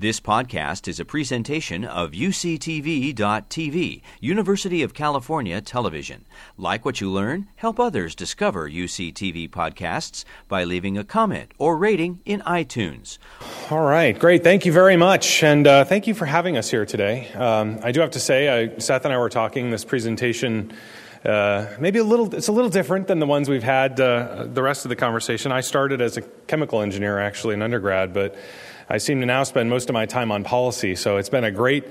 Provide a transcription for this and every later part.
This podcast is a presentation of UCTV.tv, University of California Television. Like what you learn, help others discover UCTV podcasts by leaving a comment or rating in iTunes. All right, great. Thank you very much. And uh, thank you for having us here today. Um, I do have to say, I, Seth and I were talking, this presentation. Uh, maybe a little it's a little different than the ones we've had uh, the rest of the conversation i started as a chemical engineer actually in undergrad but I seem to now spend most of my time on policy. So it's been a great,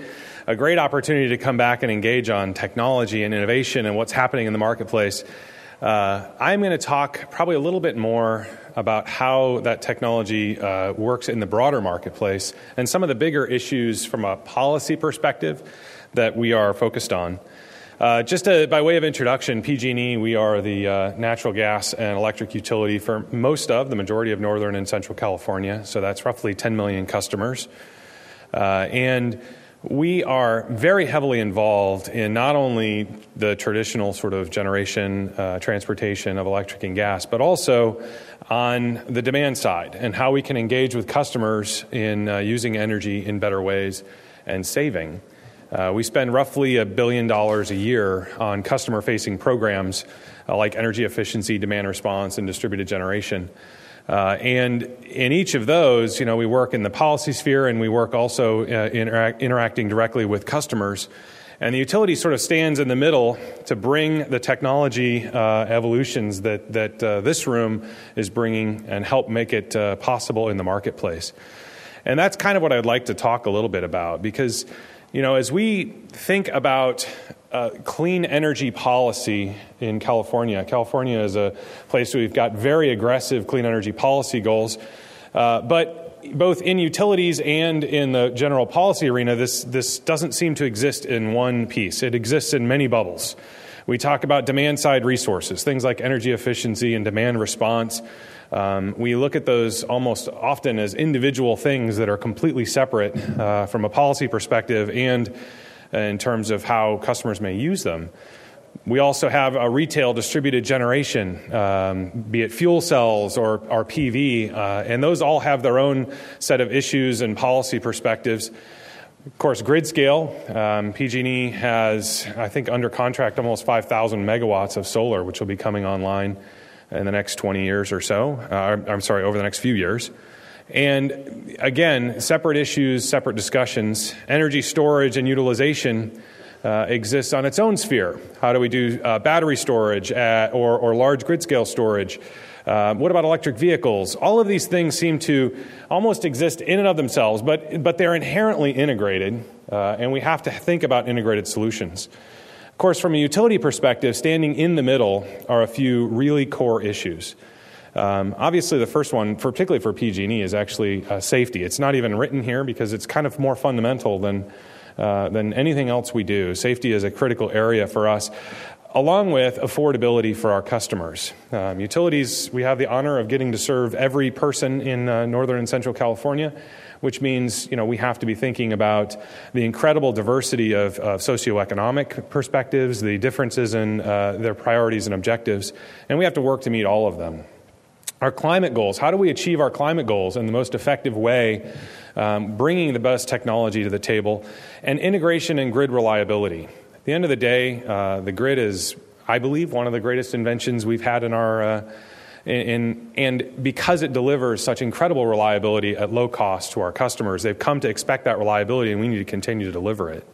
a great opportunity to come back and engage on technology and innovation and what's happening in the marketplace. Uh, I'm going to talk probably a little bit more about how that technology uh, works in the broader marketplace and some of the bigger issues from a policy perspective that we are focused on. Uh, just by way of introduction, PG&E, we are the uh, natural gas and electric utility for most of the majority of northern and central California. So that's roughly 10 million customers, uh, and we are very heavily involved in not only the traditional sort of generation, uh, transportation of electric and gas, but also on the demand side and how we can engage with customers in uh, using energy in better ways and saving. Uh, we spend roughly a billion dollars a year on customer facing programs uh, like energy efficiency, demand response, and distributed generation. Uh, and in each of those, you know, we work in the policy sphere and we work also uh, interac- interacting directly with customers. And the utility sort of stands in the middle to bring the technology uh, evolutions that, that uh, this room is bringing and help make it possible in the marketplace. And that's kind of what I'd like to talk a little bit about because you know, as we think about uh, clean energy policy in California, California is a place where we've got very aggressive clean energy policy goals, uh, but both in utilities and in the general policy arena, this, this doesn't seem to exist in one piece. It exists in many bubbles. We talk about demand side resources, things like energy efficiency and demand response. Um, we look at those almost often as individual things that are completely separate uh, from a policy perspective and in terms of how customers may use them. We also have a retail distributed generation, um, be it fuel cells or, or PV, uh, and those all have their own set of issues and policy perspectives. Of course, grid scale, um, PG&E has, I think, under contract almost 5,000 megawatts of solar, which will be coming online in the next 20 years or so. Uh, I'm sorry, over the next few years. And again, separate issues, separate discussions. Energy storage and utilization uh, exists on its own sphere. How do we do uh, battery storage at, or, or, large grid scale storage? Uh, what about electric vehicles? All of these things seem to almost exist in and of themselves, but, but they're inherently integrated, uh, and we have to think about integrated solutions. Of course, from a utility perspective, standing in the middle are a few really core issues. Um, obviously, the first one, for, particularly for PG&E, is actually uh, safety. It's not even written here because it's kind of more fundamental than uh, than anything else we do. Safety is a critical area for us, along with affordability for our customers. Um, utilities, we have the honor of getting to serve every person in uh, northern and central California which means you know, we have to be thinking about the incredible diversity of, of socioeconomic perspectives, the differences in uh, their priorities and objectives, and we have to work to meet all of them. Our climate goals how do we achieve our climate goals in the most effective way? Um, bringing the best technology to the table, and integration and grid reliability. At the end of the day, uh, the grid is, I believe, one of the greatest inventions we've had in our uh, and, and because it delivers such incredible reliability at low cost to our customers, they've come to expect that reliability, and we need to continue to deliver it.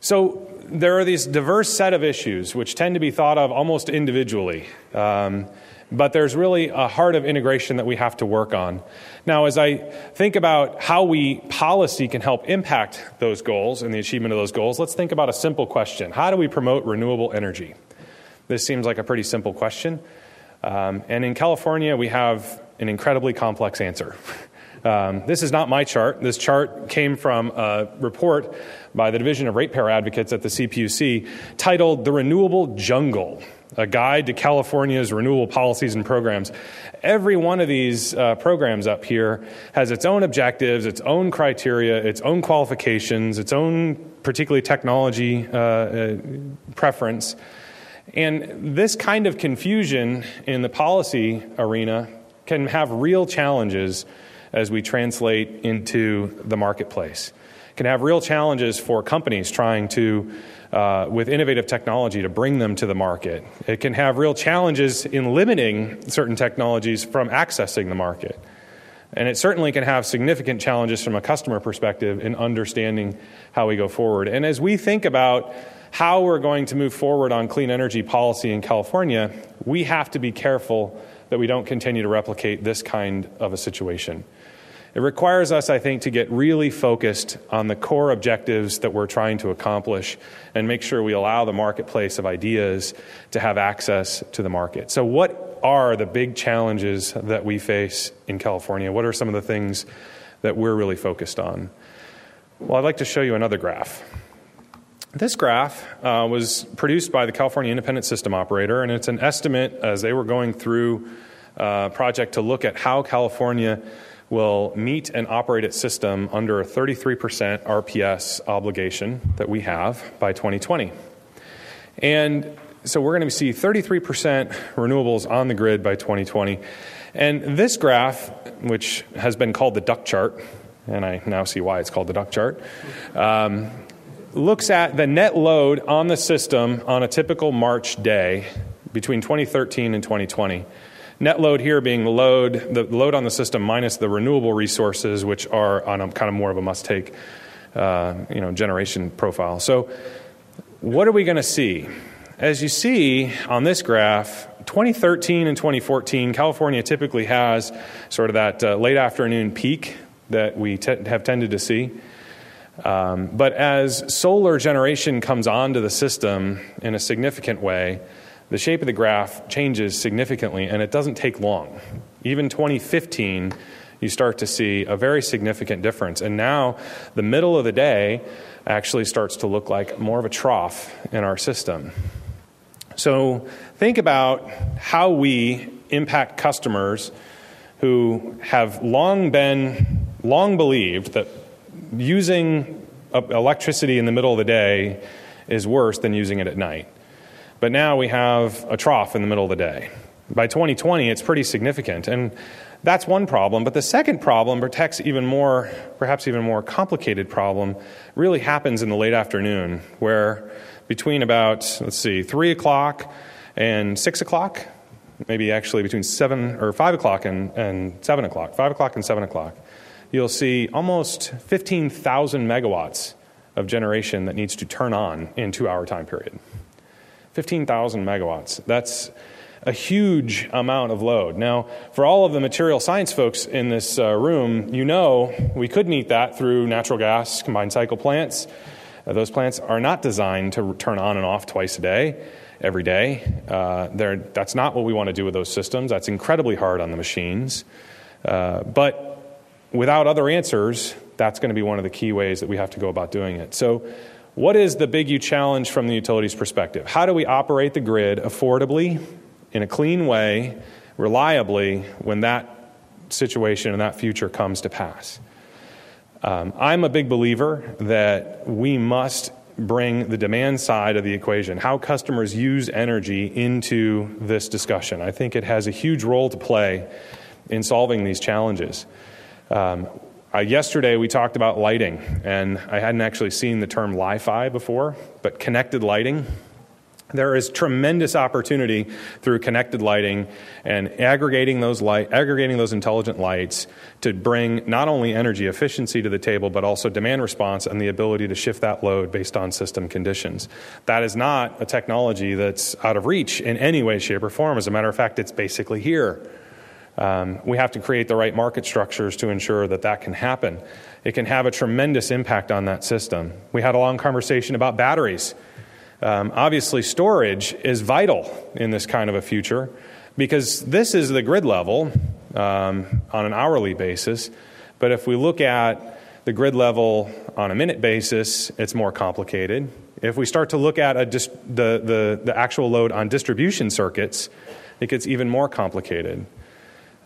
So there are these diverse set of issues which tend to be thought of almost individually. Um, but there's really a heart of integration that we have to work on. Now, as I think about how we policy can help impact those goals and the achievement of those goals, let's think about a simple question How do we promote renewable energy? This seems like a pretty simple question. Um, and in California, we have an incredibly complex answer. Um, this is not my chart. This chart came from a report by the Division of Ratepayer Advocates at the CPUC titled The Renewable Jungle A Guide to California's Renewable Policies and Programs. Every one of these uh, programs up here has its own objectives, its own criteria, its own qualifications, its own particularly technology uh, uh, preference. And this kind of confusion in the policy arena can have real challenges as we translate into the marketplace. Can have real challenges for companies trying to, uh, with innovative technology, to bring them to the market. It can have real challenges in limiting certain technologies from accessing the market. And it certainly can have significant challenges from a customer perspective in understanding how we go forward. And as we think about how we're going to move forward on clean energy policy in California, we have to be careful that we don't continue to replicate this kind of a situation. It requires us, I think, to get really focused on the core objectives that we're trying to accomplish and make sure we allow the marketplace of ideas to have access to the market. So, what are the big challenges that we face in California? What are some of the things that we're really focused on? Well, I'd like to show you another graph. This graph uh, was produced by the California Independent System Operator, and it's an estimate as they were going through a uh, project to look at how California will meet and operate its system under a 33% RPS obligation that we have by 2020. And so we're going to see 33% renewables on the grid by 2020. And this graph, which has been called the duck chart, and I now see why it's called the duck chart, um, looks at the net load on the system on a typical March day between 2013 and 2020. Net load here being the load, the load on the system minus the renewable resources, which are on a kind of more of a must-take, uh, you know, generation profile. So, what are we going to see? As you see on this graph, 2013 and 2014, California typically has sort of that uh, late afternoon peak that we have tended to see. Um, but as solar generation comes onto the system in a significant way, the shape of the graph changes significantly, and it doesn't take long. Even 2015, you start to see a very significant difference. And now, the middle of the day actually starts to look like more of a trough in our system. So, think about how we impact customers who have long been, long believed that using electricity in the middle of the day is worse than using it at night. But now we have a trough in the middle of the day. By 2020, it's pretty significant. And that's one problem. But the second problem, perhaps even more, perhaps even more complicated problem, really happens in the late afternoon, where between about, let's see, 3 o'clock and 6 o'clock, maybe actually between 7 or 5 o'clock and, and 7 o'clock, 5 o'clock and 7 o'clock, you'll see almost 15,000 megawatts of generation that needs to turn on in two hour time period. 15,000 megawatts. That's a huge amount of load. Now, for all of the material science folks in this uh, room, you know we could meet that through natural gas combined cycle plants. Uh, those plants are not designed to turn on and off twice a day, every day. Uh, that's not what we want to do with those systems. That's incredibly hard on the machines. Uh, but without other answers, that's going to be one of the key ways that we have to go about doing it. So, what is the big U challenge from the utilities perspective? How do we operate the grid affordably, in a clean way, reliably, when that situation and that future comes to pass? Um, I'm a big believer that we must bring the demand side of the equation, how customers use energy, into this discussion. I think it has a huge role to play in solving these challenges. Um, uh, yesterday, we talked about lighting, and I hadn't actually seen the term Li Fi before, but connected lighting. There is tremendous opportunity through connected lighting and aggregating those light, aggregating those intelligent lights to bring not only energy efficiency to the table, but also demand response and the ability to shift that load based on system conditions. That is not a technology that's out of reach in any way, shape, or form. As a matter of fact, it's basically here. Um, we have to create the right market structures to ensure that that can happen. It can have a tremendous impact on that system. We had a long conversation about batteries. Um, obviously, storage is vital in this kind of a future because this is the grid level um, on an hourly basis. But if we look at the grid level on a minute basis, it's more complicated. If we start to look at dis- the, the, the actual load on distribution circuits, it gets even more complicated.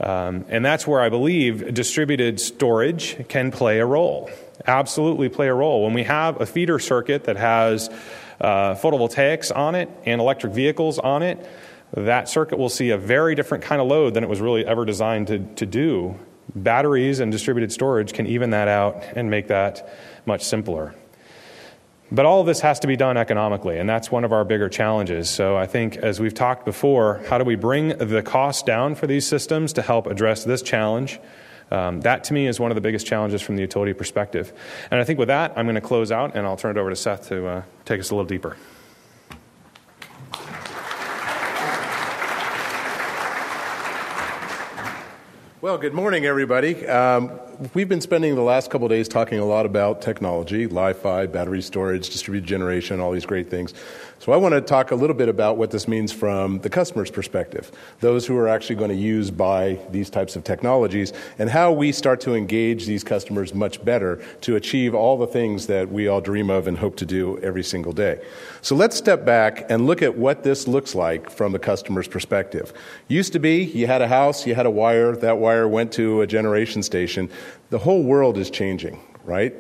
Um, and that's where I believe distributed storage can play a role. Absolutely play a role. When we have a feeder circuit that has uh, photovoltaics on it and electric vehicles on it, that circuit will see a very different kind of load than it was really ever designed to, to do Batteries and distributed storage can even that out and make that much simpler. But all of this has to be done economically, and that's one of our bigger challenges. So I think, as we've talked before, how do we bring the cost down for these systems to help address this challenge? Um, that to me is one of the biggest challenges from the utility perspective. And I think with that, I'm going to close out and I'll turn it over to Seth to uh, take us a little deeper. Well, good morning, everybody. Um, we've been spending the last couple days talking a lot about technology, Li Fi, battery storage, distributed generation, all these great things. So I want to talk a little bit about what this means from the customer's perspective, those who are actually going to use buy these types of technologies, and how we start to engage these customers much better to achieve all the things that we all dream of and hope to do every single day. So let's step back and look at what this looks like from the customer's perspective. Used to be you had a house, you had a wire, that wire went to a generation station. The whole world is changing, right?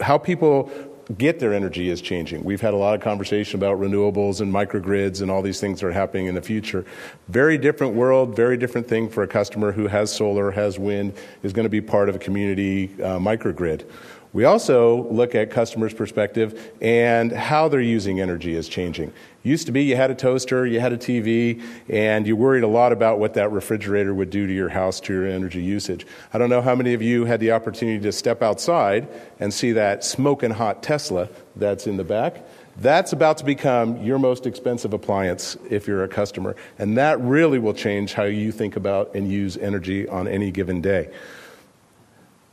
How people get their energy is changing. We've had a lot of conversation about renewables and microgrids and all these things that are happening in the future. Very different world, very different thing for a customer who has solar, has wind, is going to be part of a community uh, microgrid. We also look at customers' perspective and how they're using energy is changing. Used to be you had a toaster, you had a TV, and you worried a lot about what that refrigerator would do to your house, to your energy usage. I don't know how many of you had the opportunity to step outside and see that smoking hot Tesla that's in the back. That's about to become your most expensive appliance if you're a customer. And that really will change how you think about and use energy on any given day.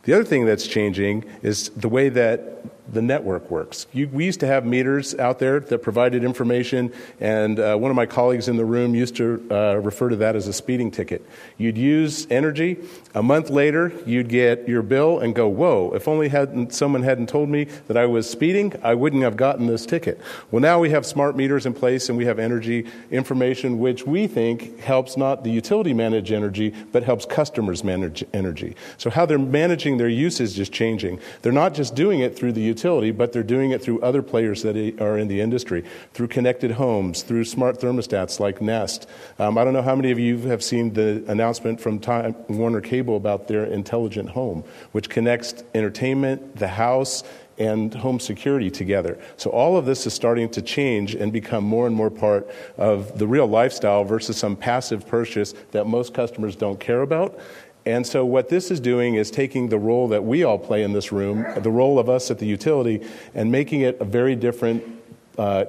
The other thing that's changing is the way that the network works. You, we used to have meters out there that provided information, and uh, one of my colleagues in the room used to uh, refer to that as a speeding ticket. You'd use energy. A month later, you'd get your bill and go, "Whoa! If only hadn't someone hadn't told me that I was speeding, I wouldn't have gotten this ticket." Well, now we have smart meters in place, and we have energy information, which we think helps not the utility manage energy, but helps customers manage energy. So how they're managing their usage is just changing. They're not just doing it through the utility utility, but they're doing it through other players that are in the industry, through connected homes, through smart thermostats like Nest. Um, I don't know how many of you have seen the announcement from Time Warner Cable about their intelligent home, which connects entertainment, the house, and home security together. So all of this is starting to change and become more and more part of the real lifestyle versus some passive purchase that most customers don't care about. And so, what this is doing is taking the role that we all play in this room, the role of us at the utility, and making it a very different uh,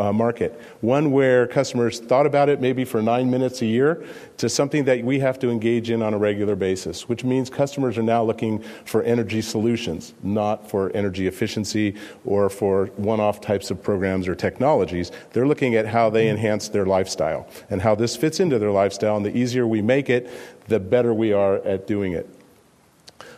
uh, market. One where customers thought about it maybe for nine minutes a year to something that we have to engage in on a regular basis, which means customers are now looking for energy solutions, not for energy efficiency or for one off types of programs or technologies. They're looking at how they enhance their lifestyle and how this fits into their lifestyle. And the easier we make it, the better we are at doing it.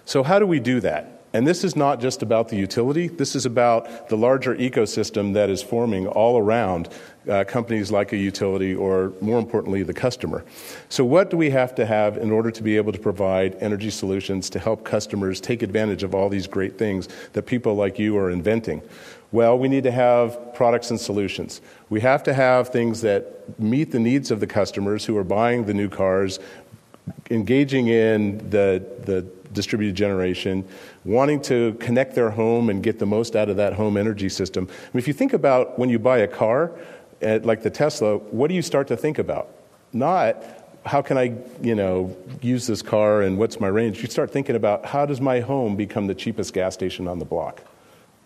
So, how do we do that? And this is not just about the utility, this is about the larger ecosystem that is forming all around uh, companies like a utility or, more importantly, the customer. So, what do we have to have in order to be able to provide energy solutions to help customers take advantage of all these great things that people like you are inventing? Well, we need to have products and solutions. We have to have things that meet the needs of the customers who are buying the new cars, engaging in the, the distributed generation, wanting to connect their home and get the most out of that home energy system. I mean, if you think about when you buy a car, like the Tesla, what do you start to think about? Not how can I, you know, use this car and what's my range? You start thinking about how does my home become the cheapest gas station on the block,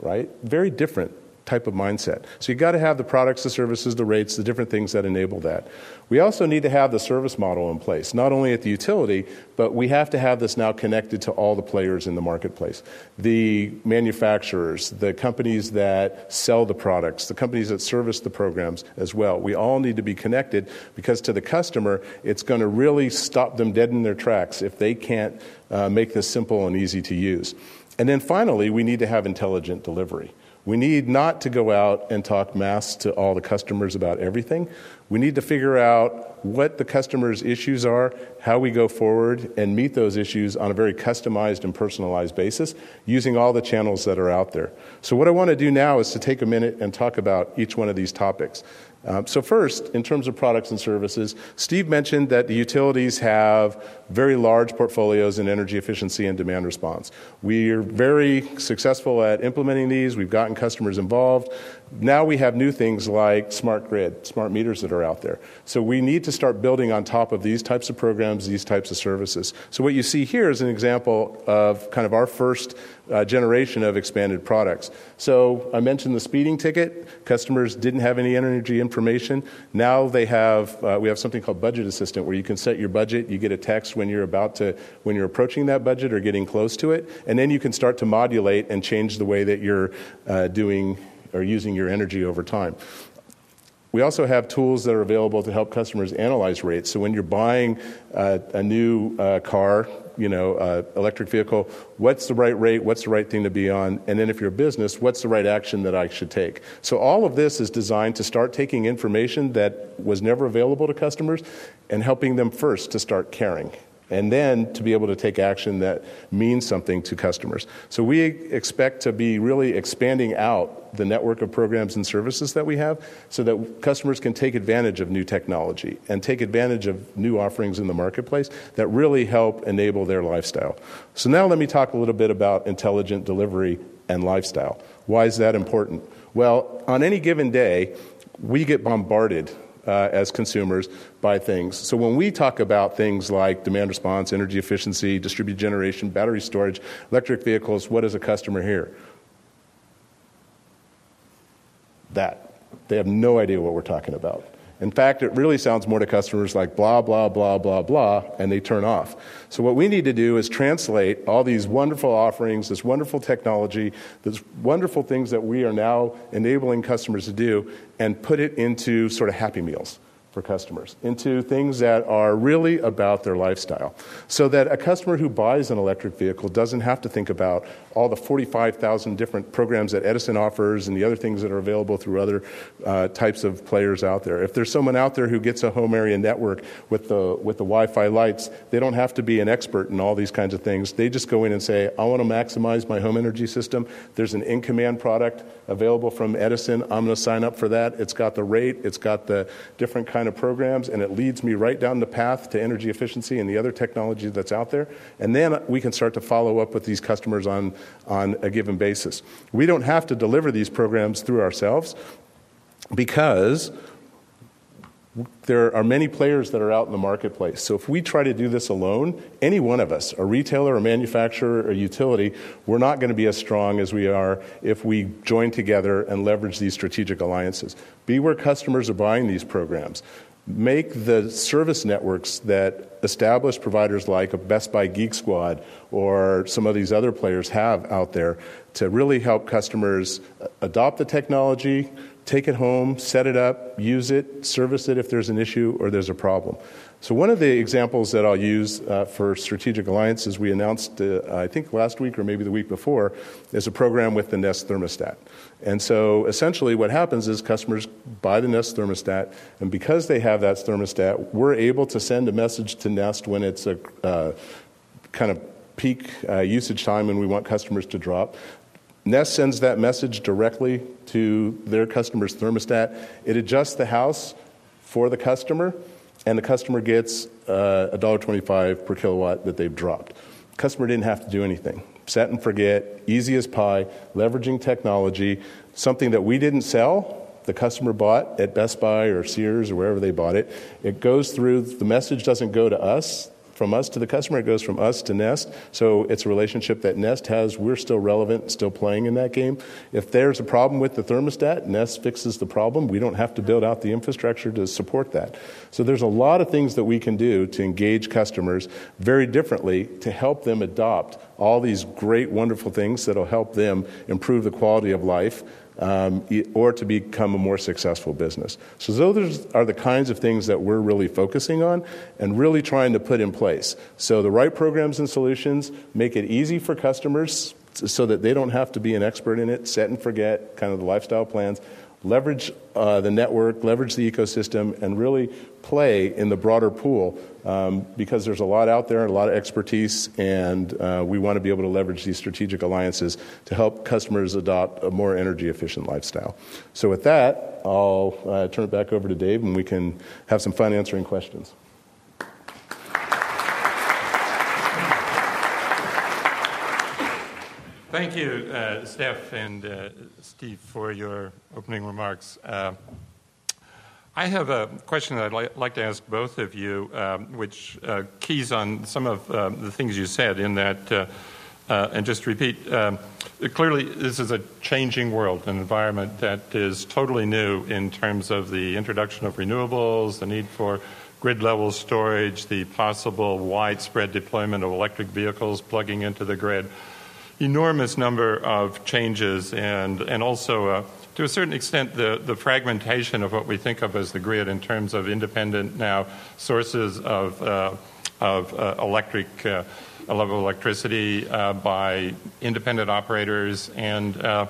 right? Very different type of mindset. So you've got to have the products, the services, the rates, the different things that enable that. We also need to have the service model in place, not only at the utility, but we have to have this now connected to all the players in the marketplace. The manufacturers, the companies that sell the products, the companies that service the programs as well. We all need to be connected because to the customer, it's going to really stop them dead in their tracks if they can't uh, make this simple and easy to use. And then finally, we need to have intelligent delivery. We need not to go out and talk mass to all the customers about everything. We need to figure out what the customer's issues are, how we go forward, and meet those issues on a very customized and personalized basis using all the channels that are out there. So, what I want to do now is to take a minute and talk about each one of these topics. Um, so, first, in terms of products and services, Steve mentioned that the utilities have very large portfolios in energy efficiency and demand response. We're very successful at implementing these, we've gotten customers involved. Now we have new things like smart grid, smart meters that are out there. So, we need to start building on top of these types of programs, these types of services. So, what you see here is an example of kind of our first uh, generation of expanded products. So I mentioned the speeding ticket. Customers didn't have any energy information. Now they have. Uh, we have something called Budget Assistant, where you can set your budget. You get a text when you're about to when you're approaching that budget or getting close to it, and then you can start to modulate and change the way that you're uh, doing or using your energy over time. We also have tools that are available to help customers analyze rates. So when you're buying uh, a new uh, car, you know, uh, electric vehicle, what's the right rate? What's the right thing to be on? And then if you're a business, what's the right action that I should take? So all of this is designed to start taking information that was never available to customers and helping them first to start caring and then to be able to take action that means something to customers. So we expect to be really expanding out the network of programs and services that we have so that customers can take advantage of new technology and take advantage of new offerings in the marketplace that really help enable their lifestyle. So now let me talk a little bit about intelligent delivery and lifestyle. Why is that important? Well, on any given day, we get bombarded uh, as consumers by things. So when we talk about things like demand response, energy efficiency, distributed generation, battery storage, electric vehicles, what does a customer hear? That. They have no idea what we're talking about. In fact, it really sounds more to customers like blah, blah, blah, blah, blah, and they turn off. So, what we need to do is translate all these wonderful offerings, this wonderful technology, these wonderful things that we are now enabling customers to do, and put it into sort of happy meals for customers into things that are really about their lifestyle. So that a customer who buys an electric vehicle doesn't have to think about all the 45,000 different programs that Edison offers and the other things that are available through other uh, types of players out there. If there's someone out there who gets a home area network with the, with the Wi Fi lights, they don't have to be an expert in all these kinds of things. They just go in and say, I want to maximize my home energy system. There's an in command product available from Edison. I'm going to sign up for that. It's got the rate, it's got the different kind of programs, and it leads me right down the path to energy efficiency and the other technology that's out there. And then we can start to follow up with these customers on, on a given basis. We don't have to deliver these programs through ourselves because there are many players that are out in the marketplace. So if we try to do this alone, any one of us, a retailer, a manufacturer, a utility, we're not going to be as strong as we are if we join together and leverage these strategic alliances. Be where customers are buying these programs. Make the service networks that established providers like a Best Buy Geek Squad or some of these other players have out there to really help customers adopt the technology, take it home, set it up, use it, service it if there's an issue or there's a problem. So, one of the examples that I'll use uh, for strategic alliances we announced, uh, I think last week or maybe the week before, is a program with the Nest thermostat. And so, essentially, what happens is customers buy the Nest thermostat, and because they have that thermostat, we're able to send a message to Nest when it's a uh, kind of peak uh, usage time and we want customers to drop. Nest sends that message directly to their customer's thermostat. It adjusts the house for the customer, and the customer gets uh, $1.25 per kilowatt that they've dropped. Customer didn't have to do anything. Set and forget, easy as pie, leveraging technology, something that we didn't sell, the customer bought at Best Buy or Sears or wherever they bought it. It goes through, the message doesn't go to us, from us to the customer. It goes from us to Nest. So it's a relationship that Nest has. We're still relevant, still playing in that game. If there's a problem with the thermostat, Nest fixes the problem. We don't have to build out the infrastructure to support that. So there's a lot of things that we can do to engage customers very differently to help them adopt all these great, wonderful things that'll help them improve the quality of life um, or to become a more successful business. So, those are the kinds of things that we're really focusing on and really trying to put in place. So, the right programs and solutions make it easy for customers so that they don't have to be an expert in it, set and forget kind of the lifestyle plans. Leverage uh, the network, leverage the ecosystem, and really play in the broader pool um, because there's a lot out there, and a lot of expertise, and uh, we want to be able to leverage these strategic alliances to help customers adopt a more energy efficient lifestyle. So, with that, I'll uh, turn it back over to Dave and we can have some fun answering questions. Thank you, uh, Steph and uh, Steve, for your opening remarks. Uh, I have a question that I'd li- like to ask both of you, um, which uh, keys on some of um, the things you said, in that, uh, uh, and just repeat um, clearly, this is a changing world, an environment that is totally new in terms of the introduction of renewables, the need for grid level storage, the possible widespread deployment of electric vehicles plugging into the grid enormous number of changes and, and also, uh, to a certain extent, the, the fragmentation of what we think of as the grid in terms of independent now sources of, uh, of uh, electric, uh, level of electricity uh, by independent operators. And uh,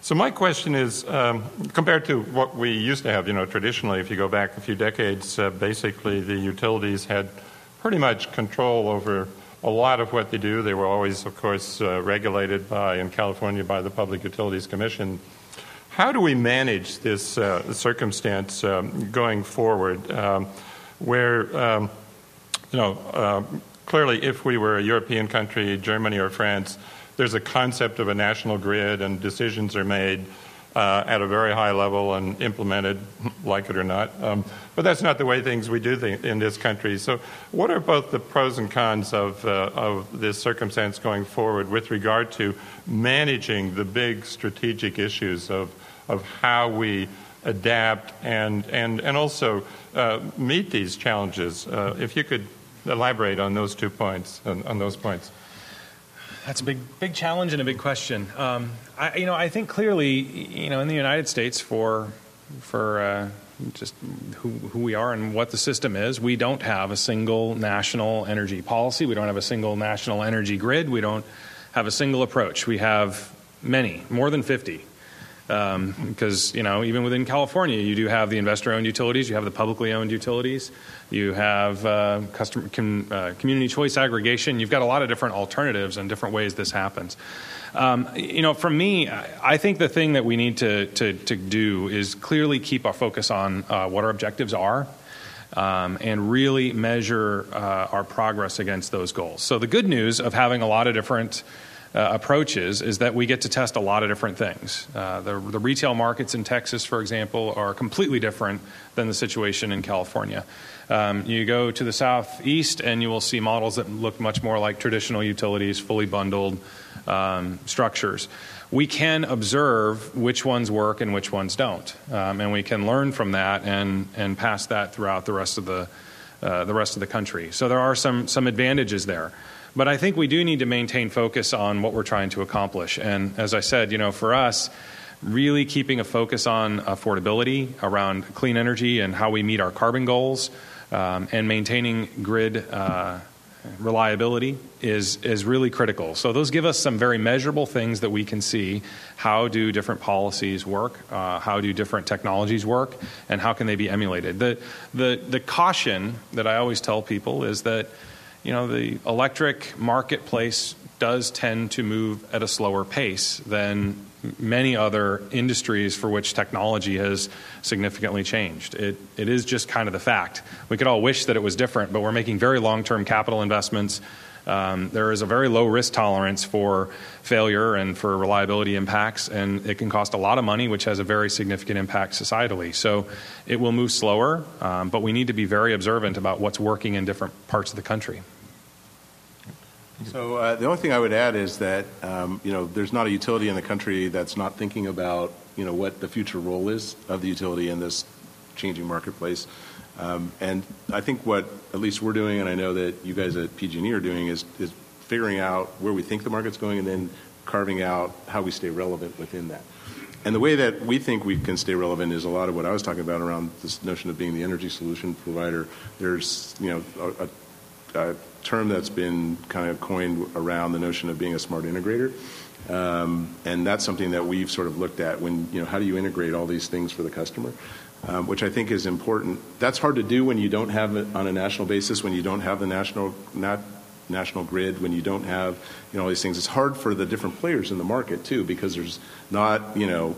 so my question is, um, compared to what we used to have, you know, traditionally, if you go back a few decades, basically the utilities had pretty much control over a lot of what they do. They were always, of course, uh, regulated by, in California, by the Public Utilities Commission. How do we manage this uh, circumstance um, going forward, um, where, um, you know, uh, clearly, if we were a European country, Germany or France, there's a concept of a national grid, and decisions are made uh, at a very high level and implemented, like it or not. Um, but that's not the way things we do th- in this country. So, what are both the pros and cons of, uh, of this circumstance going forward with regard to managing the big strategic issues of, of how we adapt and, and, and also uh, meet these challenges? Uh, if you could elaborate on those two points, on, on those points. That's a big, big challenge and a big question. Um, I, you know, I think clearly, you know, in the United States, for for uh, just who, who we are and what the system is, we don't have a single national energy policy. We don't have a single national energy grid. We don't have a single approach. We have many, more than fifty um, because you know even within California, you do have the investor-owned utilities, you have the publicly owned utilities, you have uh, com, uh, community choice aggregation. You've got a lot of different alternatives and different ways this happens. Um, you know, for me, I think the thing that we need to, to, to do is clearly keep our focus on uh, what our objectives are. Um, and really measure uh, our progress against those goals. So, the good news of having a lot of different uh, approaches is that we get to test a lot of different things. Uh, the, the, retail markets in Texas, for example, are completely different than the situation in California. Um, you go to the southeast and you will see models that look much more like traditional utilities, fully bundled um, structures. We can observe which ones work and which ones don't, um, and we can learn from that and, and pass that throughout the rest of the, uh, the rest of the country. So there are some, some advantages there. But I think we do need to maintain focus on what we're trying to accomplish. And as I said, you know, for us, really keeping a focus on affordability around clean energy and how we meet our carbon goals um, and maintaining grid uh, reliability is is really critical. So those give us some very measurable things that we can see. How do different policies work? Uh, how do different technologies work? And how can they be emulated? The the the caution that I always tell people is that you know, the electric marketplace does tend to move at a slower pace than many other industries for which technology has significantly changed. It, it is just kind of the fact. We could all wish that it was different, but we're making very long term capital investments. Um, there is a very low risk tolerance for failure and for reliability impacts, and it can cost a lot of money, which has a very significant impact societally. So it will move slower, um, but we need to be very observant about what's working in different parts of the country. So uh, the only thing I would add is that um, you know there's not a utility in the country that's not thinking about you know what the future role is of the utility in this changing marketplace. Um, and I think what at least we're doing, and I know that you guys at PG&E are doing, is, is figuring out where we think the market's going, and then carving out how we stay relevant within that. And the way that we think we can stay relevant is a lot of what I was talking about around this notion of being the energy solution provider. There's you know a, a term that's been kind of coined around the notion of being a smart integrator. Um, and that's something that we've sort of looked at when, you know, how do you integrate all these things for the customer? Um, which I think is important. That's hard to do when you don't have it on a national basis, when you don't have the national, not national grid, when you don't have, you know, all these things. It's hard for the different players in the market, too, because there's not, you know,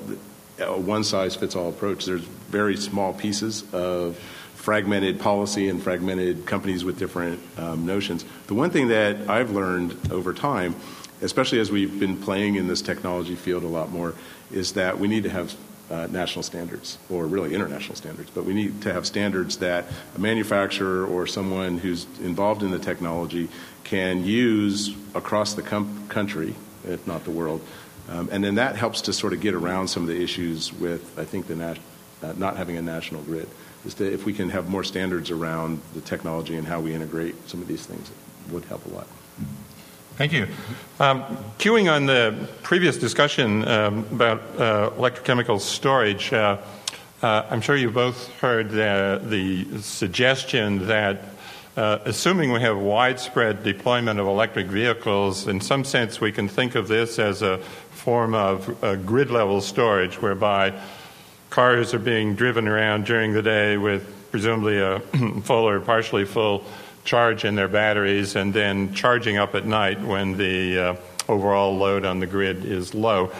a one size fits all approach. There's very small pieces of fragmented policy and fragmented companies with different um, notions. The one thing that I've learned over time, especially as we've been playing in this technology field a lot more, is that we need to have uh, national standards, or really international standards, but we need to have standards that a manufacturer or someone who's involved in the technology can use across the country, if not the world. Um, and then that helps to sort of get around some of the issues with, I think, the uh, not having a national grid is that if we can have more standards around the technology and how we integrate some of these things, it would help a lot. Thank you. Um, cueing on the previous discussion um, about uh, electrochemical storage, uh, uh, I'm sure you both heard the suggestion that uh, assuming we have widespread deployment of electric vehicles, in some sense we can think of this as a form of uh, grid level storage whereby cars are being driven around during the day with presumably a full or partially full charge in their batteries and then charging up at night when the uh, overall load on the grid is low.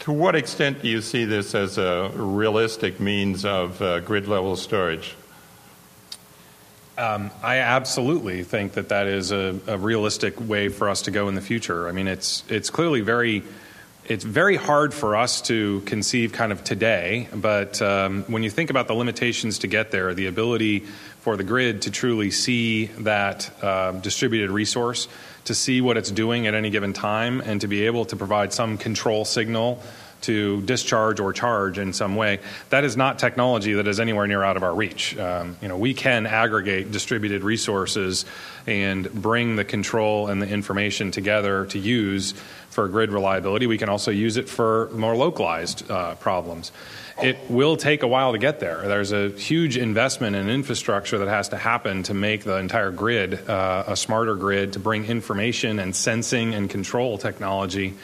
To what extent do you see this as a realistic means of uh, grid level storage? Um, I absolutely think that that is a, a, realistic way for us to go in the future. I mean, it's it's clearly very it's very hard for us to conceive kind of today, but um, when you think about the limitations to get there, the ability for the grid to truly see that uh, distributed resource, to see what it's doing at any given time, and to be able to provide some control signal to discharge or charge in some way. That is not technology that is anywhere near out of our reach. Um, you know, we can aggregate distributed resources and bring the control and the information together to use for grid reliability. We can also use it for more localized uh, problems. It will take a while to get there. There's a huge investment in infrastructure that has to happen to make the entire grid uh, a smarter grid, to bring information and sensing and control technology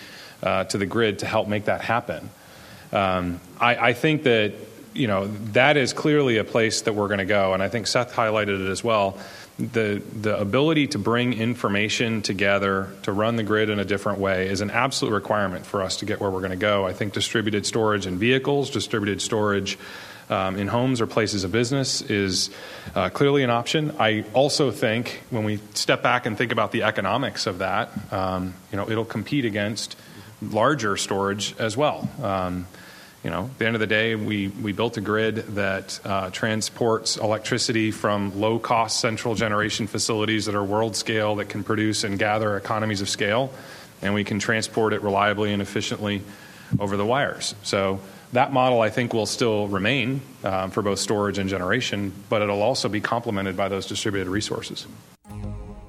uh, to the grid to help make that happen. Um, I, I think that you know that is clearly a place that we're going to go, and I think Seth highlighted it as well. The the ability to bring information together to run the grid in a different way is an absolute requirement for us to get where we're going to go. I think distributed storage in vehicles, distributed storage. Um, in homes or places of business is uh, clearly an option. I also think when we step back and think about the economics of that, um, you know, it'll compete against larger storage as well. Um, you know, at the end of the day, we, we built a grid that uh, transports electricity from low cost central generation facilities that are world scale that can produce and gather economies of scale, and we can transport it reliably and efficiently over the wires. So that model, I think, will still remain um, for both storage and generation, but it'll also be complemented by those distributed resources.